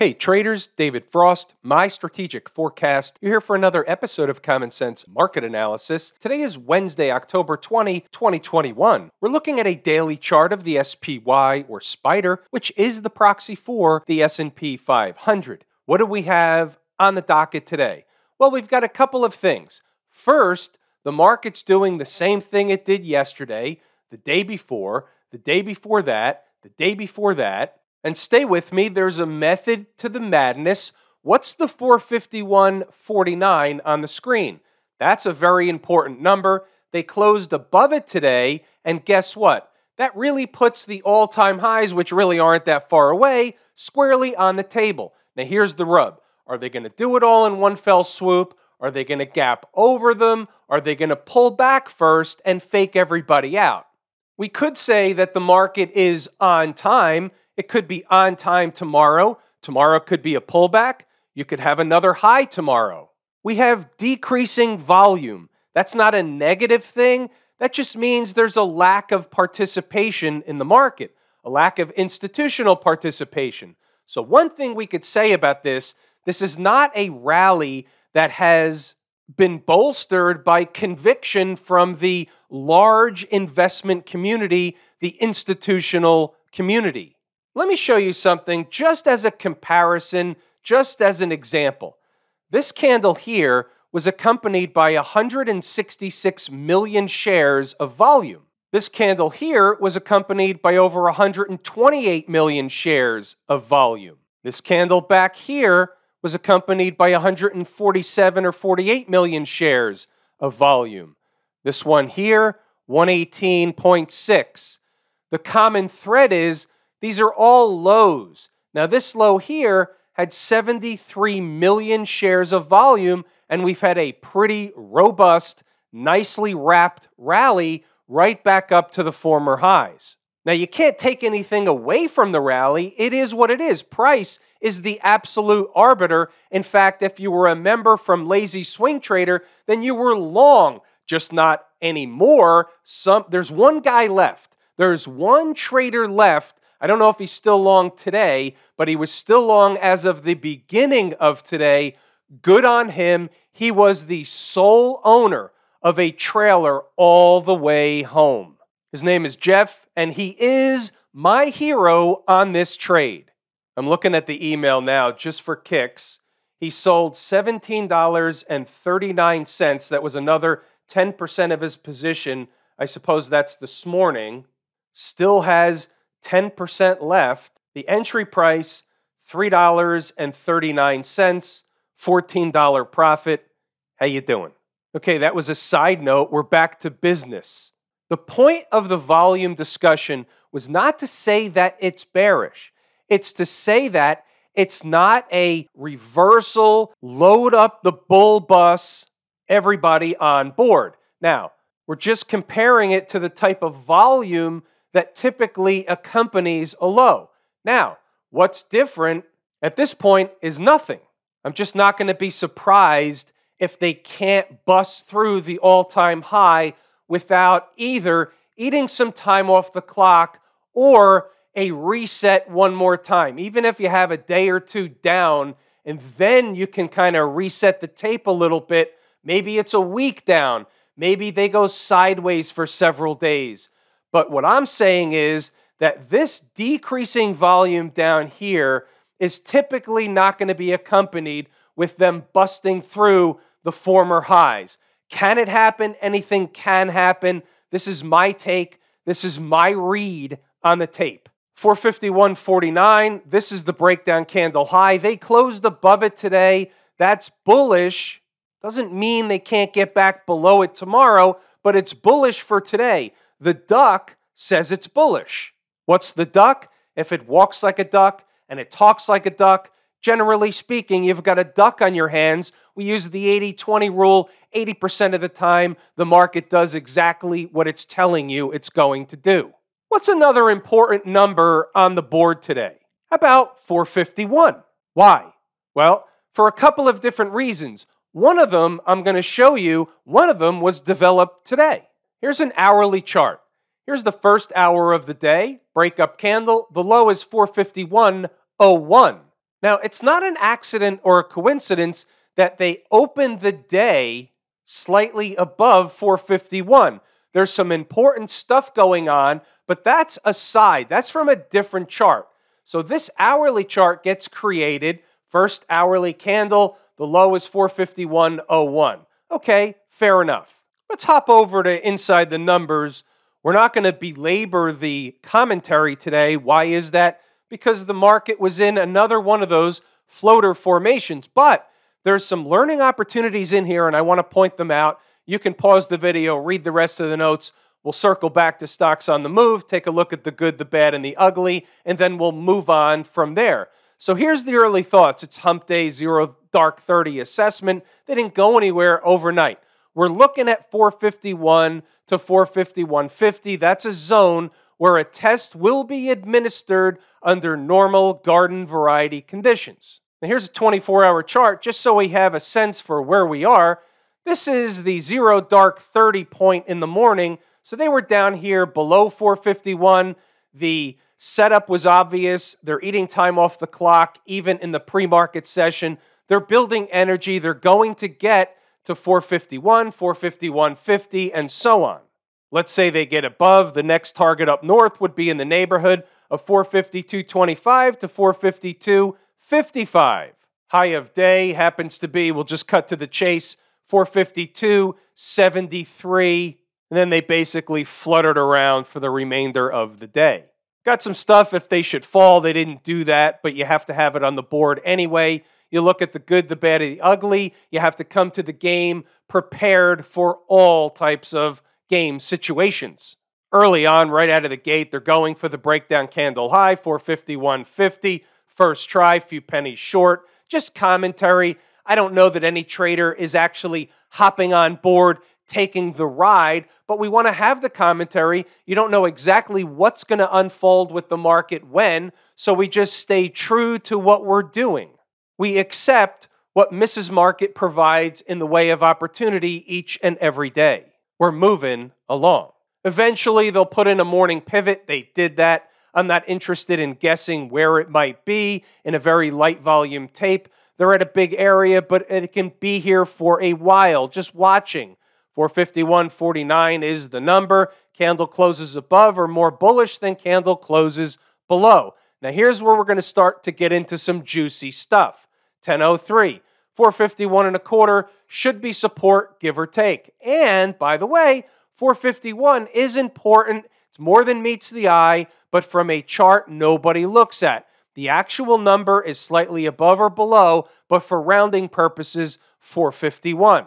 Hey traders, David Frost, my strategic forecast. You're here for another episode of Common Sense Market Analysis. Today is Wednesday, October 20, 2021. We're looking at a daily chart of the SPY or Spider, which is the proxy for the S&P 500. What do we have on the docket today? Well, we've got a couple of things. First, the market's doing the same thing it did yesterday, the day before, the day before that, the day before that. And stay with me, there's a method to the madness. What's the 451.49 on the screen? That's a very important number. They closed above it today, and guess what? That really puts the all time highs, which really aren't that far away, squarely on the table. Now, here's the rub Are they going to do it all in one fell swoop? Are they going to gap over them? Are they going to pull back first and fake everybody out? We could say that the market is on time it could be on time tomorrow. Tomorrow could be a pullback. You could have another high tomorrow. We have decreasing volume. That's not a negative thing. That just means there's a lack of participation in the market, a lack of institutional participation. So, one thing we could say about this this is not a rally that has been bolstered by conviction from the large investment community, the institutional community. Let me show you something just as a comparison, just as an example. This candle here was accompanied by 166 million shares of volume. This candle here was accompanied by over 128 million shares of volume. This candle back here was accompanied by 147 or 48 million shares of volume. This one here, 118.6. The common thread is these are all lows. Now, this low here had 73 million shares of volume, and we've had a pretty robust, nicely wrapped rally right back up to the former highs. Now, you can't take anything away from the rally. It is what it is. Price is the absolute arbiter. In fact, if you were a member from Lazy Swing Trader, then you were long, just not anymore. Some, there's one guy left. There's one trader left I don't know if he's still long today, but he was still long as of the beginning of today. Good on him. He was the sole owner of a trailer all the way home. His name is Jeff, and he is my hero on this trade. I'm looking at the email now just for kicks. He sold $17.39. That was another 10% of his position. I suppose that's this morning. Still has 10% left. The entry price, $3.39, $14 profit. How you doing? Okay, that was a side note. We're back to business. The point of the volume discussion was not to say that it's bearish. It's to say that it's not a reversal, load up the bull bus, everybody on board. Now, we're just comparing it to the type of volume that typically accompanies a low. Now, what's different at this point is nothing. I'm just not going to be surprised if they can't bust through the all time high without either eating some time off the clock or a reset one more time. Even if you have a day or two down, and then you can kind of reset the tape a little bit. Maybe it's a week down. Maybe they go sideways for several days. But what I'm saying is that this decreasing volume down here is typically not going to be accompanied with them busting through the former highs. Can it happen? Anything can happen. This is my take. This is my read on the tape. 451.49, this is the breakdown candle high. They closed above it today. That's bullish. Doesn't mean they can't get back below it tomorrow, but it's bullish for today. The duck says it's bullish. What's the duck? If it walks like a duck and it talks like a duck, generally speaking, you've got a duck on your hands. We use the 80 20 rule. 80% of the time, the market does exactly what it's telling you it's going to do. What's another important number on the board today? About 451. Why? Well, for a couple of different reasons. One of them I'm going to show you, one of them was developed today. Here's an hourly chart. Here's the first hour of the day, breakup candle. The low is 451.01. Now, it's not an accident or a coincidence that they opened the day slightly above 451. There's some important stuff going on, but that's aside. That's from a different chart. So this hourly chart gets created. First hourly candle, the low is 451.01. Okay, fair enough. Let's hop over to inside the numbers. We're not going to belabor the commentary today. Why is that? Because the market was in another one of those floater formations. But there's some learning opportunities in here, and I want to point them out. You can pause the video, read the rest of the notes. We'll circle back to stocks on the move, take a look at the good, the bad, and the ugly, and then we'll move on from there. So here's the early thoughts. It's hump day, zero dark 30 assessment. They didn't go anywhere overnight. We're looking at 451 to 451.50. That's a zone where a test will be administered under normal garden variety conditions. Now, here's a 24 hour chart just so we have a sense for where we are. This is the zero dark 30 point in the morning. So they were down here below 451. The setup was obvious. They're eating time off the clock, even in the pre market session. They're building energy. They're going to get to 451, 451.50, and so on. Let's say they get above, the next target up north would be in the neighborhood of 452.25 to 452.55. High of day happens to be, we'll just cut to the chase, 452.73. And then they basically fluttered around for the remainder of the day. Got some stuff if they should fall. They didn't do that, but you have to have it on the board anyway. You look at the good, the bad, and the ugly. You have to come to the game prepared for all types of game situations. Early on, right out of the gate, they're going for the breakdown candle high, 451.50. First try, few pennies short. Just commentary. I don't know that any trader is actually hopping on board, taking the ride, but we want to have the commentary. You don't know exactly what's going to unfold with the market when, so we just stay true to what we're doing we accept what Mrs. Market provides in the way of opportunity each and every day. We're moving along. Eventually, they'll put in a morning pivot. They did that. I'm not interested in guessing where it might be in a very light volume tape. They're at a big area, but it can be here for a while. Just watching. 451.49 is the number. Candle closes above or more bullish than candle closes below. Now, here's where we're going to start to get into some juicy stuff. 1003. 451 and a quarter should be support, give or take. And by the way, 451 is important. It's more than meets the eye, but from a chart nobody looks at. The actual number is slightly above or below, but for rounding purposes, 451.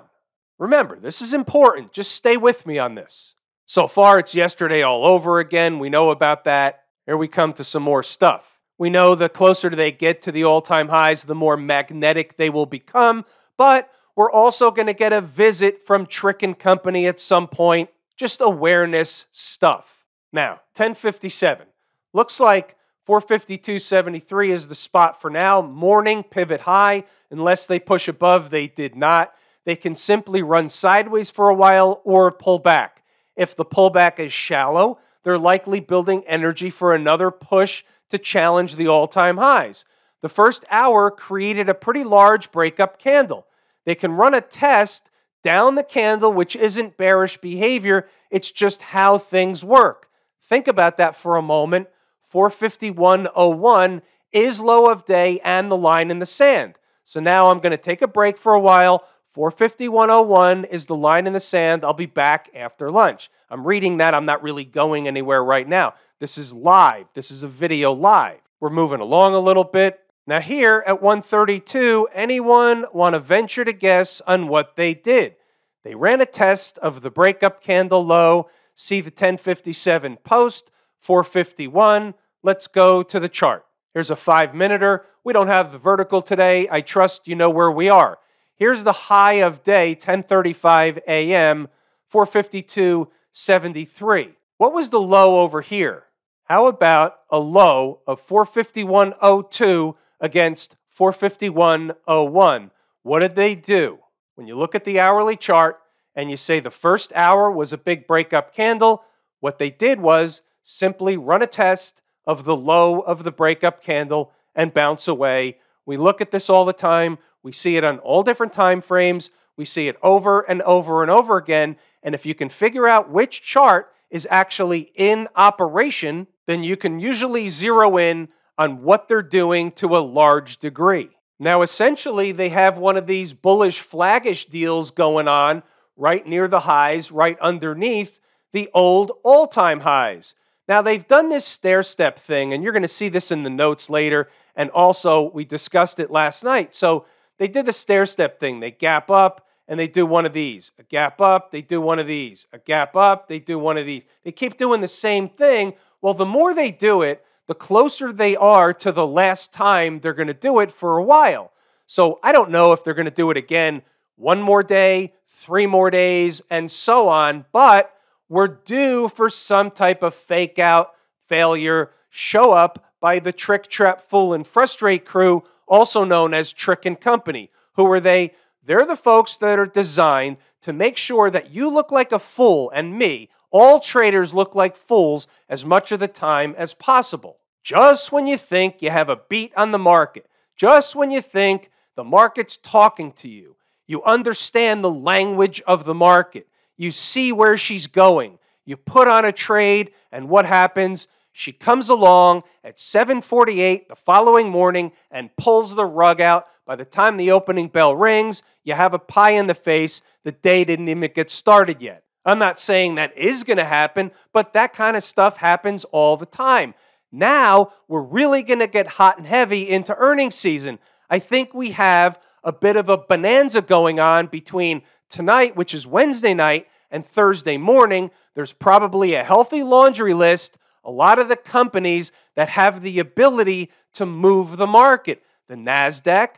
Remember, this is important. Just stay with me on this. So far, it's yesterday all over again. We know about that. Here we come to some more stuff. We know the closer they get to the all time highs, the more magnetic they will become. But we're also going to get a visit from Trick and Company at some point. Just awareness stuff. Now, 1057. Looks like 452.73 is the spot for now. Morning pivot high. Unless they push above, they did not. They can simply run sideways for a while or pull back. If the pullback is shallow, they're likely building energy for another push to challenge the all time highs. The first hour created a pretty large breakup candle. They can run a test down the candle, which isn't bearish behavior, it's just how things work. Think about that for a moment. 451.01 is low of day and the line in the sand. So now I'm going to take a break for a while. 451.01 is the line in the sand. I'll be back after lunch. I'm reading that. I'm not really going anywhere right now. This is live. This is a video live. We're moving along a little bit. Now here at 132, anyone want to venture to guess on what they did? They ran a test of the breakup candle low. See the 1057 post, 451. Let's go to the chart. Here's a five minuter. We don't have the vertical today. I trust you know where we are. Here's the high of day, 10:35 a.m., 452.73. What was the low over here? How about a low of 451.02 against 451.01? What did they do? When you look at the hourly chart and you say the first hour was a big breakup candle, what they did was simply run a test of the low of the breakup candle and bounce away We look at this all the time. We see it on all different time frames. We see it over and over and over again. And if you can figure out which chart is actually in operation, then you can usually zero in on what they're doing to a large degree. Now, essentially, they have one of these bullish flaggish deals going on right near the highs, right underneath the old all time highs. Now, they've done this stair step thing, and you're going to see this in the notes later. And also, we discussed it last night. So, they did the stair step thing. They gap up and they do one of these. A gap up, they do one of these. A gap up, they do one of these. They keep doing the same thing. Well, the more they do it, the closer they are to the last time they're going to do it for a while. So I don't know if they're going to do it again one more day, three more days, and so on, but we're due for some type of fake out failure show up by the Trick Trap Fool and Frustrate crew, also known as Trick and Company. Who are they? They're the folks that are designed to make sure that you look like a fool and me, all traders look like fools as much of the time as possible. Just when you think you have a beat on the market, just when you think the market's talking to you, you understand the language of the market, you see where she's going, you put on a trade, and what happens? She comes along at 7:48 the following morning and pulls the rug out. By the time the opening bell rings, you have a pie in the face. The day didn't even get started yet. I'm not saying that is going to happen, but that kind of stuff happens all the time. Now we're really going to get hot and heavy into earnings season. I think we have a bit of a bonanza going on between tonight, which is Wednesday night, and Thursday morning. There's probably a healthy laundry list, a lot of the companies that have the ability to move the market. The Nasdaq,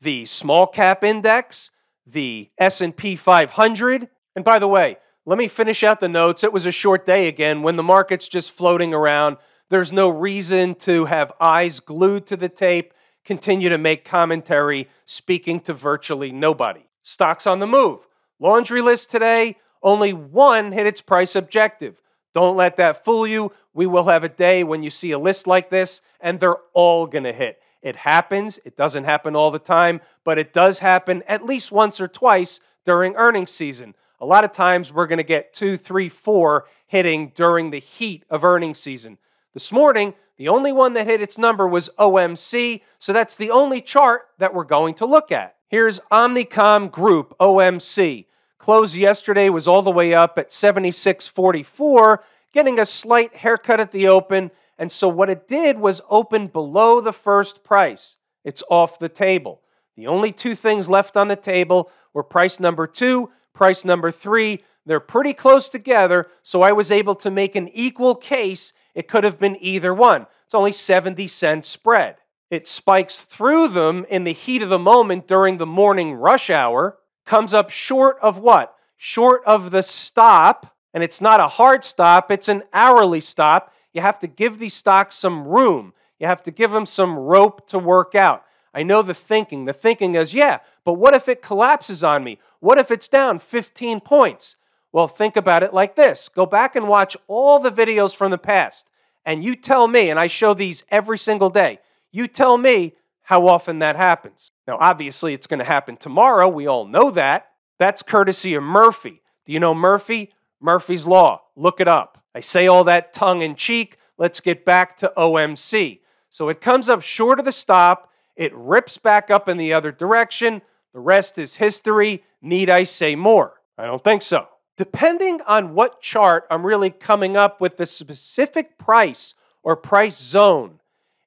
the small cap index, the S&P 500. And by the way, let me finish out the notes. It was a short day again when the market's just floating around. There's no reason to have eyes glued to the tape, continue to make commentary, speaking to virtually nobody. Stocks on the move. Laundry list today, only one hit its price objective. Don't let that fool you. We will have a day when you see a list like this and they're all going to hit. It happens. It doesn't happen all the time, but it does happen at least once or twice during earnings season. A lot of times we're going to get two, three, four hitting during the heat of earnings season. This morning, the only one that hit its number was OMC, so that's the only chart that we're going to look at. Here's Omnicom Group, OMC. Close yesterday was all the way up at 76.44, getting a slight haircut at the open. And so what it did was open below the first price. It's off the table. The only two things left on the table were price number two price number three. They're pretty close together, so I was able to make an equal case. It could have been either one. It's only 70 cents spread. It spikes through them in the heat of the moment during the morning rush hour, comes up short of what? Short of the stop, and it's not a hard stop, it's an hourly stop. You have to give these stocks some room. You have to give them some rope to work out. I know the thinking. The thinking is, yeah, but what if it collapses on me? What if it's down 15 points? Well, think about it like this go back and watch all the videos from the past, and you tell me, and I show these every single day, you tell me how often that happens. Now, obviously, it's going to happen tomorrow. We all know that. That's courtesy of Murphy. Do you know Murphy? Murphy's Law. Look it up. I say all that tongue in cheek. Let's get back to OMC. So it comes up short of the stop. It rips back up in the other direction. The rest is history. Need I say more? I don't think so. Depending on what chart I'm really coming up with the specific price or price zone,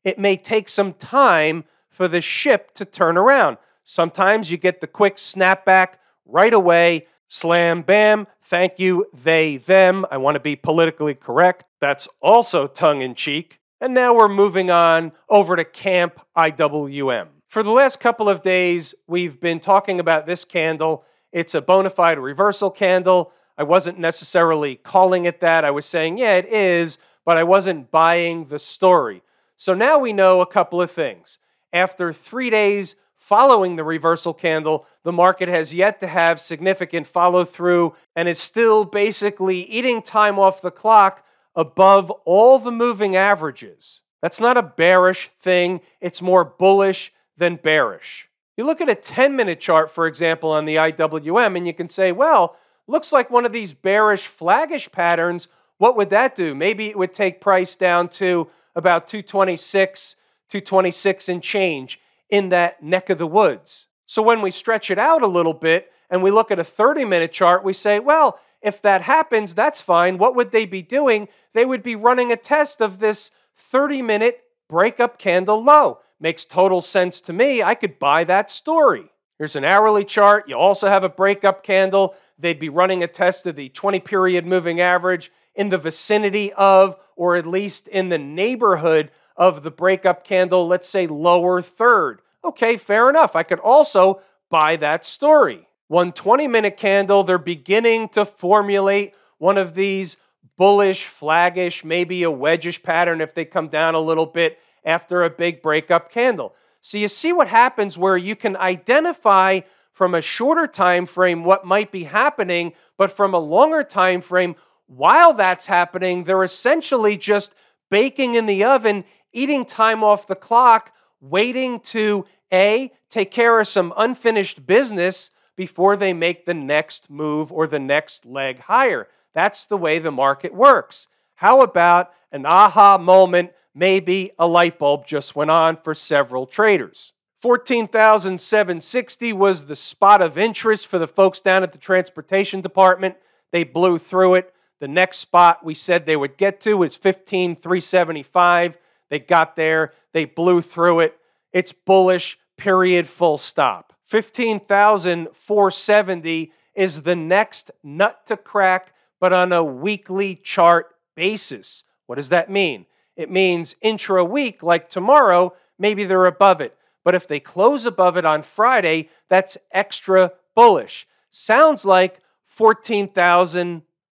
it may take some time for the ship to turn around. Sometimes you get the quick snapback right away. Slam, bam, thank you, they, them. I want to be politically correct. That's also tongue in cheek. And now we're moving on over to Camp IWM. For the last couple of days, we've been talking about this candle. It's a bona fide reversal candle. I wasn't necessarily calling it that. I was saying, yeah, it is, but I wasn't buying the story. So now we know a couple of things. After three days following the reversal candle, the market has yet to have significant follow through and is still basically eating time off the clock above all the moving averages. That's not a bearish thing, it's more bullish than bearish. You look at a 10 minute chart, for example, on the IWM, and you can say, well, looks like one of these bearish flaggish patterns. What would that do? Maybe it would take price down to about 226, 226 and change in that neck of the woods. So when we stretch it out a little bit and we look at a 30 minute chart, we say, well, if that happens, that's fine. What would they be doing? They would be running a test of this 30 minute breakup candle low. Makes total sense to me. I could buy that story. Here's an hourly chart. You also have a breakup candle. They'd be running a test of the 20 period moving average in the vicinity of, or at least in the neighborhood of the breakup candle, let's say lower third. Okay, fair enough. I could also buy that story. One 20 minute candle, they're beginning to formulate one of these bullish, flaggish, maybe a wedgish pattern if they come down a little bit after a big breakup candle. So you see what happens where you can identify from a shorter time frame what might be happening, but from a longer time frame, while that's happening, they're essentially just baking in the oven, eating time off the clock, waiting to A, take care of some unfinished business before they make the next move or the next leg higher. That's the way the market works. How about an aha moment maybe a light bulb just went on for several traders. 14,760 was the spot of interest for the folks down at the transportation department. They blew through it. The next spot we said they would get to is 15,375. They got there, they blew through it. It's bullish, period, full stop. 15,470 is the next nut to crack, but on a weekly chart basis. What does that mean? it means intra week, like tomorrow, maybe they're above it. But if they close above it on Friday, that's extra bullish. Sounds like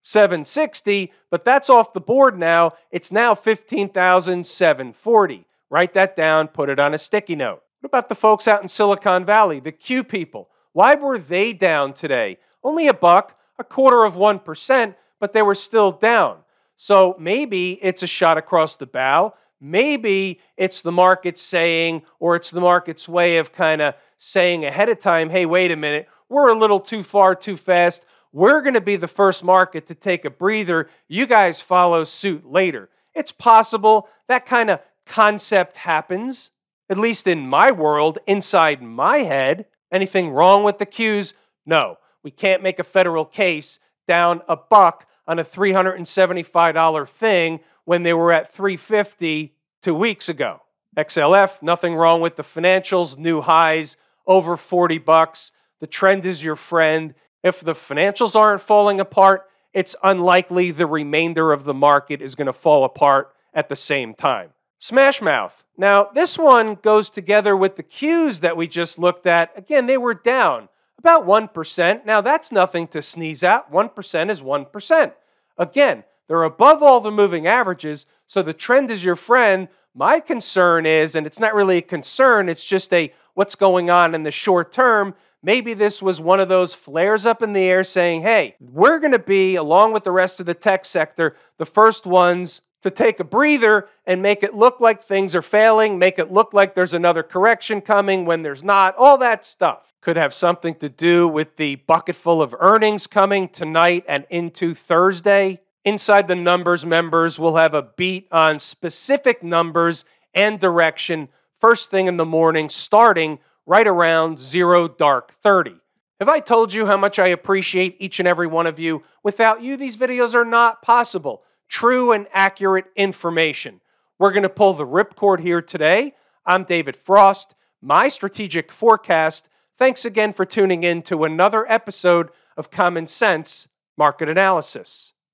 14,760, but that's off the board now. It's now 15,740. Write that down, put it on a sticky note. What about the folks out in Silicon Valley, the Q people? Why were they down today? Only a buck, a quarter of 1%, but they were still down. So maybe it's a shot across the bow. Maybe it's the market saying, or it's the market's way of kind of saying ahead of time, hey, wait a minute, we're a little too far too fast. We're going to be the first market to take a breather. You guys follow suit later. It's possible that kind of concept happens, at least in my world, inside my head. Anything wrong with the cues? No. We can't make a federal case down a buck on a $375 thing when they were at 350 two weeks ago. XLF, nothing wrong with the financials, new highs, over 40 bucks. The trend is your friend. If the financials aren't falling apart, it's unlikely the remainder of the market is going to fall apart at the same time. Smash Mouth. Now, this one goes together with the Qs that we just looked at. Again, they were down about 1%. Now, that's nothing to sneeze at. 1% is 1%. Again, they're above all the moving averages, so the trend is your friend. My concern is, and it's not really a concern, it's just a what's going on in the short term. Maybe this was one of those flares up in the air saying, hey, we're going to be, along with the rest of the tech sector, the first ones to take a breather and make it look like things are failing, make it look like there's another correction coming when there's not, all that stuff could have something to do with the bucket full of earnings coming tonight and into Thursday. Inside the numbers, members will have a beat on specific numbers and direction first thing in the morning, starting right around zero dark 30. Have I told you how much I appreciate each and every one of you? Without you, these videos are not possible. True and accurate information. We're going to pull the ripcord here today. I'm David Frost. My strategic forecast Thanks again for tuning in to another episode of Common Sense Market Analysis.